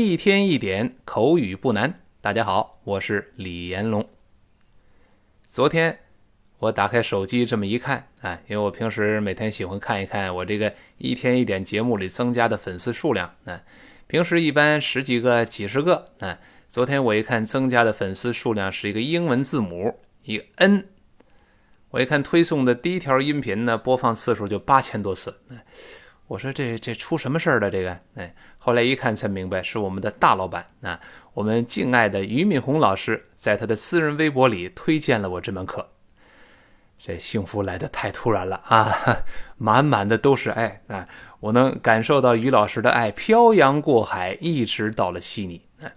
一天一点口语不难。大家好，我是李延龙。昨天我打开手机这么一看啊，因为我平时每天喜欢看一看我这个一天一点节目里增加的粉丝数量啊，平时一般十几个、几十个啊。昨天我一看增加的粉丝数量是一个英文字母一个 N，我一看推送的第一条音频呢，播放次数就八千多次。我说这这出什么事儿了？这个哎，后来一看才明白，是我们的大老板啊，我们敬爱的俞敏洪老师，在他的私人微博里推荐了我这门课。这幸福来的太突然了啊，满满的都是爱啊！我能感受到于老师的爱漂洋过海，一直到了悉尼啊。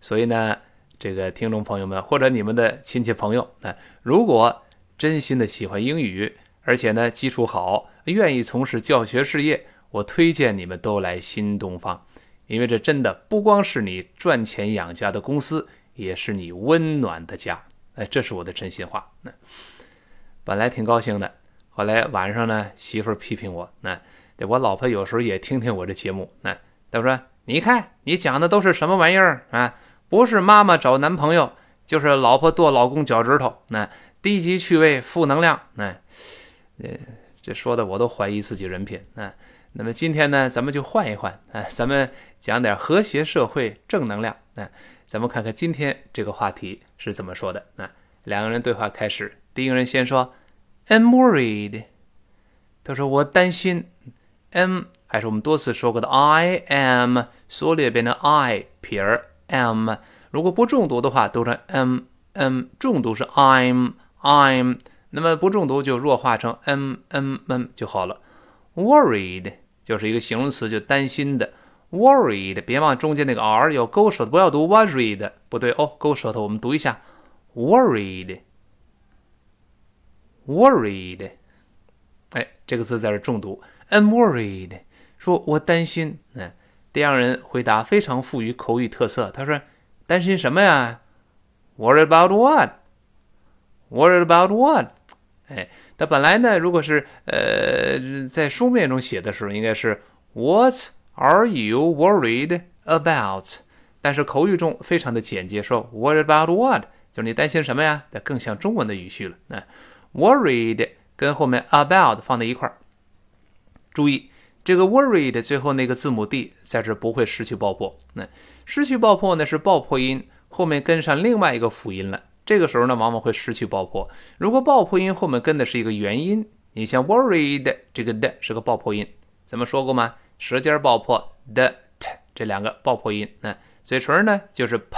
所以呢，这个听众朋友们或者你们的亲戚朋友啊，如果真心的喜欢英语，而且呢基础好。愿意从事教学事业，我推荐你们都来新东方，因为这真的不光是你赚钱养家的公司，也是你温暖的家。哎，这是我的真心话。那本来挺高兴的，后来晚上呢，媳妇批评我。那我老婆有时候也听听我这节目。那她说：“你看你讲的都是什么玩意儿啊？不是妈妈找男朋友，就是老婆剁老公脚趾头。那低级趣味，负能量。那呃。”这说的我都怀疑自己人品啊！那么今天呢，咱们就换一换啊，咱们讲点和谐社会正能量啊！咱们看看今天这个话题是怎么说的啊？两个人对话开始，第一个人先说：“I'm worried。”他说：“我担心。”“I'm” 还是我们多次说过的 “I am”，缩略变成 “I” 撇 “am”。如果不重读的话，读成 “m”，“m”；重读是 “I'm”，“I'm”。那么不重读就弱化成 m m m 就好了。Worried 就是一个形容词，就担心的。Worried 别忘中间那个 r 有勾舌的，不要读 worried，不对哦，勾舌头。我们读一下 worried，worried。哎，这个字在这重读。I'm worried，说我担心。嗯，第二人回答非常富于口语特色，他说：“担心什么呀？Worried about what？Worried about what？” 哎，那本来呢，如果是呃在书面中写的时候，应该是 What are you worried about？但是口语中非常的简洁，说 Worried about what？就是你担心什么呀？那更像中文的语序了。那 worried 跟后面 about 放在一块儿，注意这个 worried 最后那个字母 d 在这不会失去爆破。那失去爆破呢是爆破音后面跟上另外一个辅音了。这个时候呢，往往会失去爆破。如果爆破音后面跟的是一个元音，你像 worried 这个的是个爆破音，咱们说过吗？舌尖爆破的 t 这两个爆破音，那嘴唇呢就是 p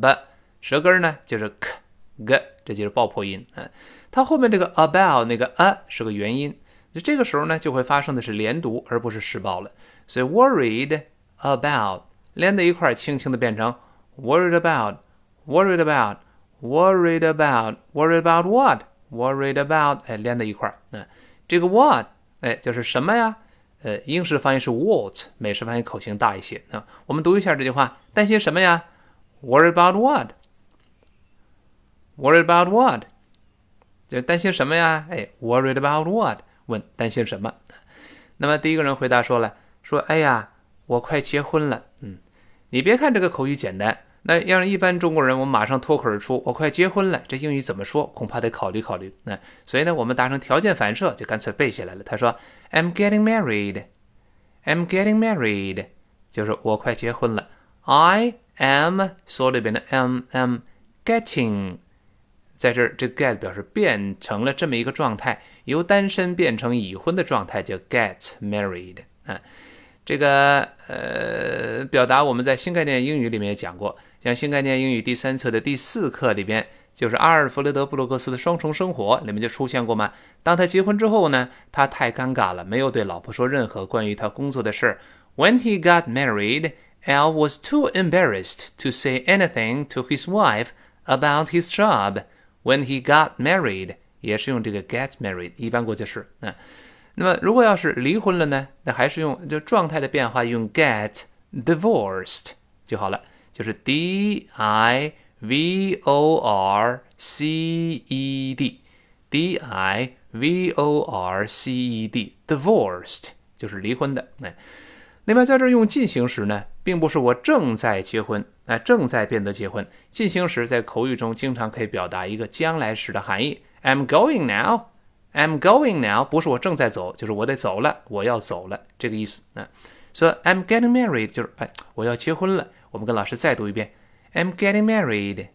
b，舌根呢就是 k g，这就是爆破音。嗯，它后面这个 about 那个 a 是个元音，那这个时候呢就会发生的是连读而不是失爆了。所以 worried about 连在一块儿，轻轻的变成 worried about，worried about。Worried about, worried about what? Worried about，哎，连在一块儿。嗯，这个 what，哎，就是什么呀？呃，英式发音是 what，美式发音口型大一些。啊，我们读一下这句话：担心什么呀？Worried about what? Worried about what? 就担心什么呀？哎，Worried about what？问担心什么？那么第一个人回答说了：说，哎呀，我快结婚了。嗯，你别看这个口语简单。那要是一般中国人，我马上脱口而出：“我快结婚了。”这英语怎么说？恐怕得考虑考虑。那所以呢，我们达成条件反射，就干脆背下来了。他说：“I'm getting married. I'm getting married.” 就是我快结婚了。I am 缩里边的 am am getting，在这儿这 get 表示变成了这么一个状态，由单身变成已婚的状态，叫 get married 啊。这个呃，表达我们在新概念英语里面也讲过。像新概念英语第三册的第四课里边，就是阿尔弗雷德·布鲁克斯的《双重生活》里面就出现过吗？当他结婚之后呢，他太尴尬了，没有对老婆说任何关于他工作的事儿。When he got married, Al was too embarrassed to say anything to his wife about his job. When he got married，也是用这个 get married，一般过去式。嗯，那么如果要是离婚了呢，那还是用就状态的变化，用 get divorced 就好了。就是 d i v o r c e d，d i v o r c e d，divorced 就是离婚的。哎，另外，在这用进行时呢，并不是我正在结婚，哎，正在变得结婚。进行时在口语中经常可以表达一个将来时的含义。I'm going now. I'm going now，不是我正在走，就是我得走了，我要走了，这个意思啊。所以 I'm getting married 就是哎，我要结婚了。我们跟老师再读一遍，I'm getting married。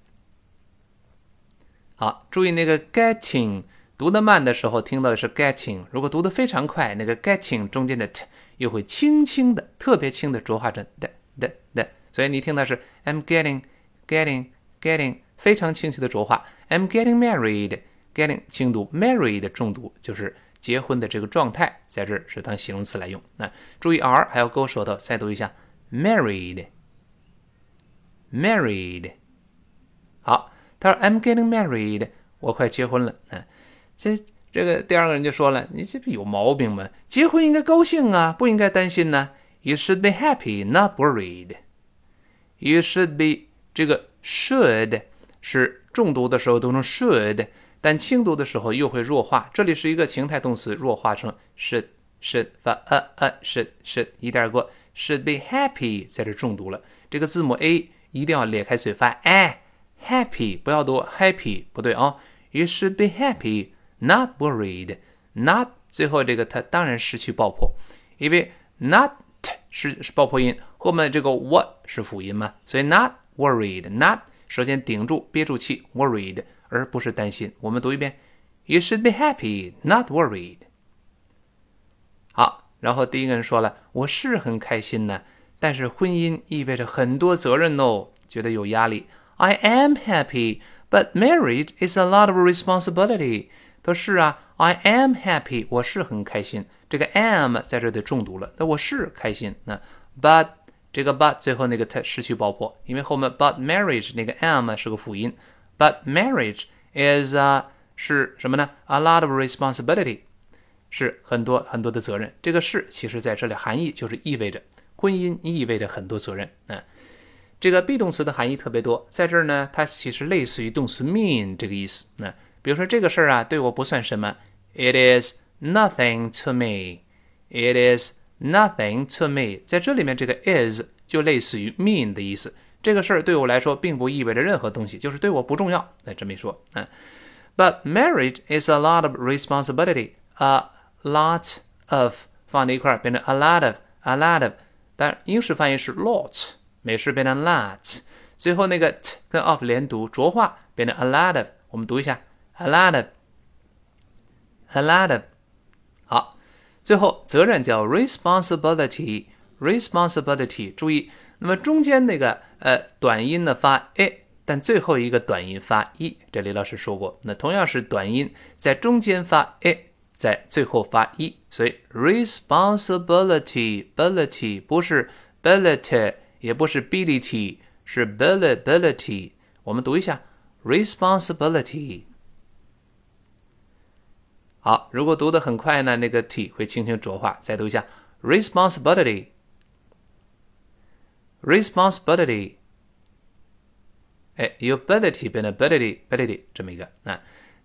好，注意那个 getting，读得慢的时候听到的是 getting，如果读得非常快，那个 getting 中间的 t 又会轻轻的、特别轻的浊化成的的的，所以你听到是 I'm getting getting getting 非常清晰的浊化，I'm getting married。getting 轻读，married 重读，就是结婚的这个状态，在这儿是当形容词来用。那注意 r 还要勾舌头，再读一下 married Married，。好，他说 I'm getting married，我快结婚了。嗯，这这个第二个人就说了，你这不有毛病吗？结婚应该高兴啊，不应该担心呢。You should be happy, not worried. You should be 这个 should 是重读的时候读成 should。但轻读的时候又会弱化，这里是一个情态动词，弱化成 should should 发 a a should should 一点过 should be happy 在这重读了，这个字母 a 一定要咧开嘴发哎 happy 不要读 happy 不对啊，you should be happy not worried not 最后这个它当然失去爆破，因为 not 是是爆破音，后面这个 what 是辅音嘛，所以 not worried not 首先顶住憋住气 worried。而不是担心。我们读一遍：You should be happy, not worried。好，然后第一个人说了：“我是很开心呢，但是婚姻意味着很多责任哦，觉得有压力。”I am happy, but marriage is a lot of responsibility。他说：“是啊，I am happy，我是很开心。这个 am 在这得重读了，那我是开心。那 but 这个 but 最后那个它失去爆破，因为后面 but marriage 那个 am 是个辅音。” But marriage is a 是什么呢？A lot of responsibility，是很多很多的责任。这个是其实在这里含义就是意味着婚姻意味着很多责任。嗯，这个 be 动词的含义特别多，在这儿呢，它其实类似于动词 mean 这个意思。那比如说这个事儿啊，对我不算什么，It is nothing to me. It is nothing to me. 在这里面这个 is 就类似于 mean 的意思。这个事儿对我来说并不意味着任何东西，就是对我不重要。哎，这么一说，嗯，But marriage is a lot of responsibility. A lot of 放在一块儿变成 a lot of a lot of，但英式翻译是 lot，美式变成 lot，最后那个 t 跟 of 连读浊化变成 a lot of。我们读一下 a lot of a lot of。好，最后责任叫 responsibility responsibility。注意。那么中间那个呃短音呢发 a，但最后一个短音发 e，这李老师说过。那同样是短音，在中间发 a，在最后发一所以 responsibility ability 不是 ability，也不是 ability，是 ability。我们读一下 responsibility。好，如果读的很快呢，那个 t 会轻轻浊化。再读一下 responsibility。responsibility，哎，ability 变成 ability，ability 这么一个啊。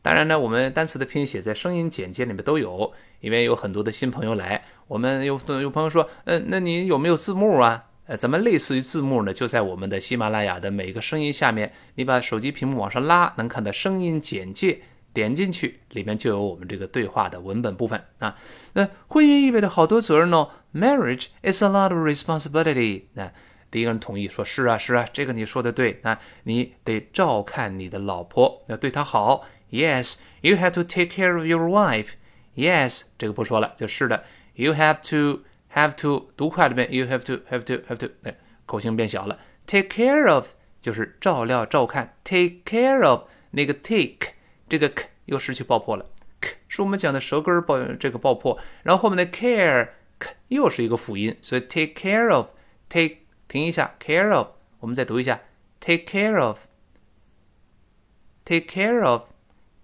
当然呢，我们单词的拼写在声音简介里面都有，因为有很多的新朋友来，我们有有朋友说，嗯，那你有没有字幕啊？呃，咱们类似于字幕呢，就在我们的喜马拉雅的每个声音下面，你把手机屏幕往上拉，能看到声音简介，点进去里面就有我们这个对话的文本部分啊。那婚姻意味着好多责任呢，marriage is a lot of responsibility 那。第一个人同意说：“是啊，是啊，这个你说的对啊，你得照看你的老婆，要对她好。Yes, you have to take care of your wife. Yes，这个不说了，就是的。You have to have to 读快了呗。You have to have to have to，哎，口型变小了。Take care of 就是照料、照看。Take care of 那个 take 这个 k 又失去爆破了。k 是我们讲的舌根爆这个爆破，然后后面的 care k 又是一个辅音，所以 take care of take。停一下，care of，我们再读一下，take care of，take care of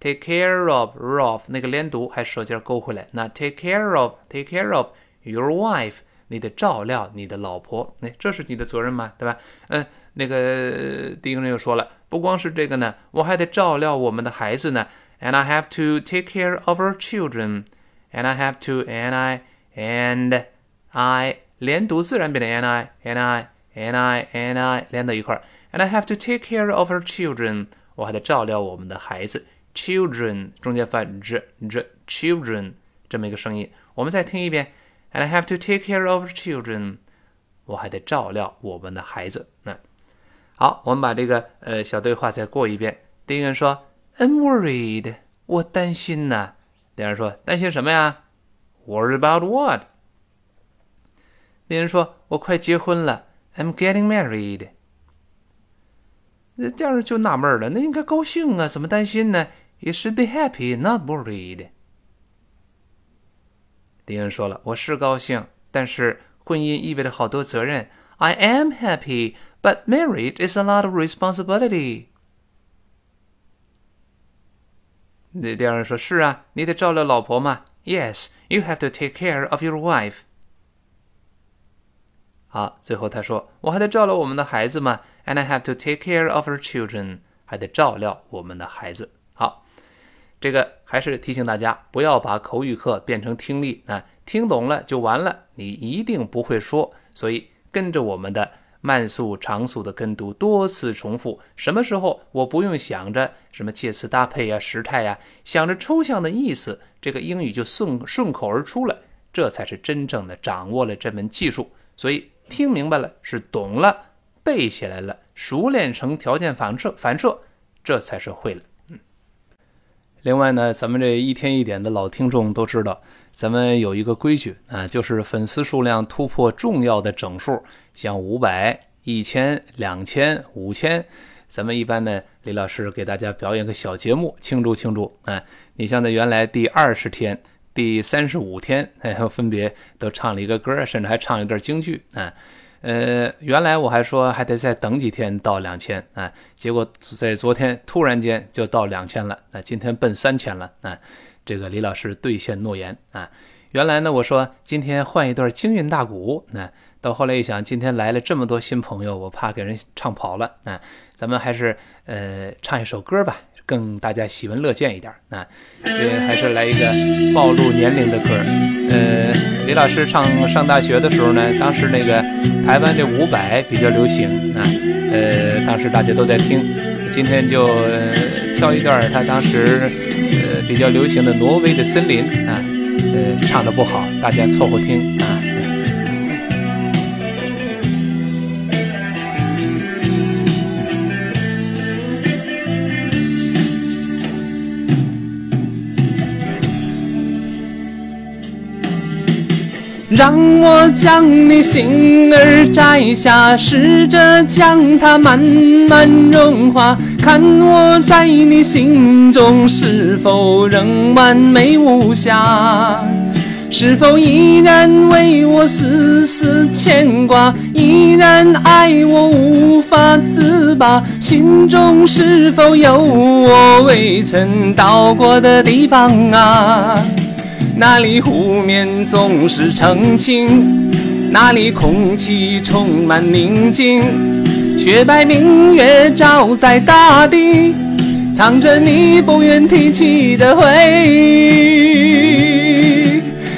of，take care of，of 那个连读还舌尖勾回来，那 take care of，take care of your wife，你得照料你的老婆，那这是你的责任吗？对吧？嗯，那个第一个人又说了，不光是这个呢，我还得照料我们的孩子呢，and I have to take care of our children，and I have to，and I，and I。 连读自然变成 and I and I and I and I 连到一块儿。And I have to take care of our children，我还得照料我们的孩子。 Children 中间发 z z children 这么一个声音。我们再听一遍。And I have to take care of children，我还得照料我们的孩子。那好，我们把这个呃小对话再过一遍。第一个人说：“I'm worried，我担心呢。”第二人说：“担心什么呀？”Worried about what？那人说：“我快结婚了，I'm getting married。”那这样就纳闷了，那应该高兴啊，怎么担心呢 ？You should be happy, not worried。敌人说了，我是高兴，但是婚姻意味着好多责任。I am happy, but married is a lot of responsibility。那第二人说，是啊，你得照料老婆嘛。Yes, you have to take care of your wife。好，最后他说，我还得照料我们的孩子嘛。And I have to take care of our children，还得照料我们的孩子。 这个还是提醒大家，不要把口语课变成听力啊，听懂了就完了，你一定不会说。所以跟着我们的慢速、长速的跟读，多次重复。什么时候我不用想着什么介词搭配呀、时态呀，想着抽象的意思，这个英语就顺顺口而出了。这才是真正的掌握了这门技术。所以听明白了是懂了。背起来了，熟练成条件反射，反射，这才是会了。另外呢，咱们这一天一点的老听众都知道，咱们有一个规矩啊，就是粉丝数量突破重要的整数，像五百、一千、两千、五千，咱们一般呢，李老师给大家表演个小节目庆祝庆祝啊。你像在原来第二十天、第三十五天，哎，分别都唱了一个歌，甚至还唱了一段京剧啊。呃，原来我还说还得再等几天到两千啊，结果在昨天突然间就到两千了，那今天奔三千了啊，这个李老师兑现诺言啊。原来呢我说今天换一段京韵大鼓，那到后来一想，今天来了这么多新朋友，我怕给人唱跑了啊，咱们还是呃唱一首歌吧。更大家喜闻乐见一点啊，这还是来一个暴露年龄的歌呃，李老师唱上大学的时候呢，当时那个台湾的伍佰比较流行啊，呃，当时大家都在听。今天就挑一段他当时呃比较流行的《挪威的森林》啊，呃，唱的不好，大家凑合听啊。让我将你心儿摘下，试着将它慢慢融化，看我在你心中是否仍完美无瑕，是否依然为我丝丝牵挂，依然爱我无法自拔，心中是否有我未曾到过的地方啊？那里湖面总是澄清，那里空气充满宁静。雪白明月照在大地，藏着你不愿提起的回忆。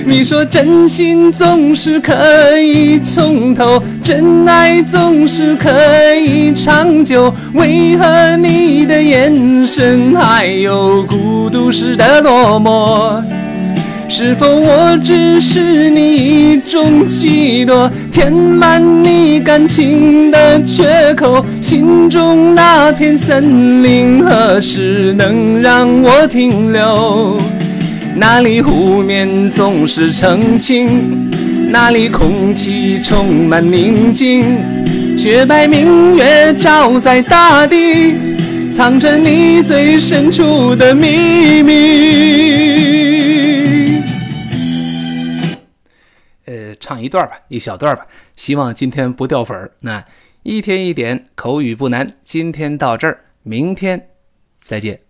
你说真心总是可以从头，真爱总是可以长久，为何你的眼神还有孤独时的落寞？是否我只是你一种寄托，填满你感情的缺口？心中那片森林何时能让我停留？那里湖面总是澄清，那里空气充满宁静。雪白明月照在大地，藏着你最深处的秘密。唱一段吧，一小段吧，希望今天不掉粉儿。那一天一点口语不难，今天到这儿，明天再见。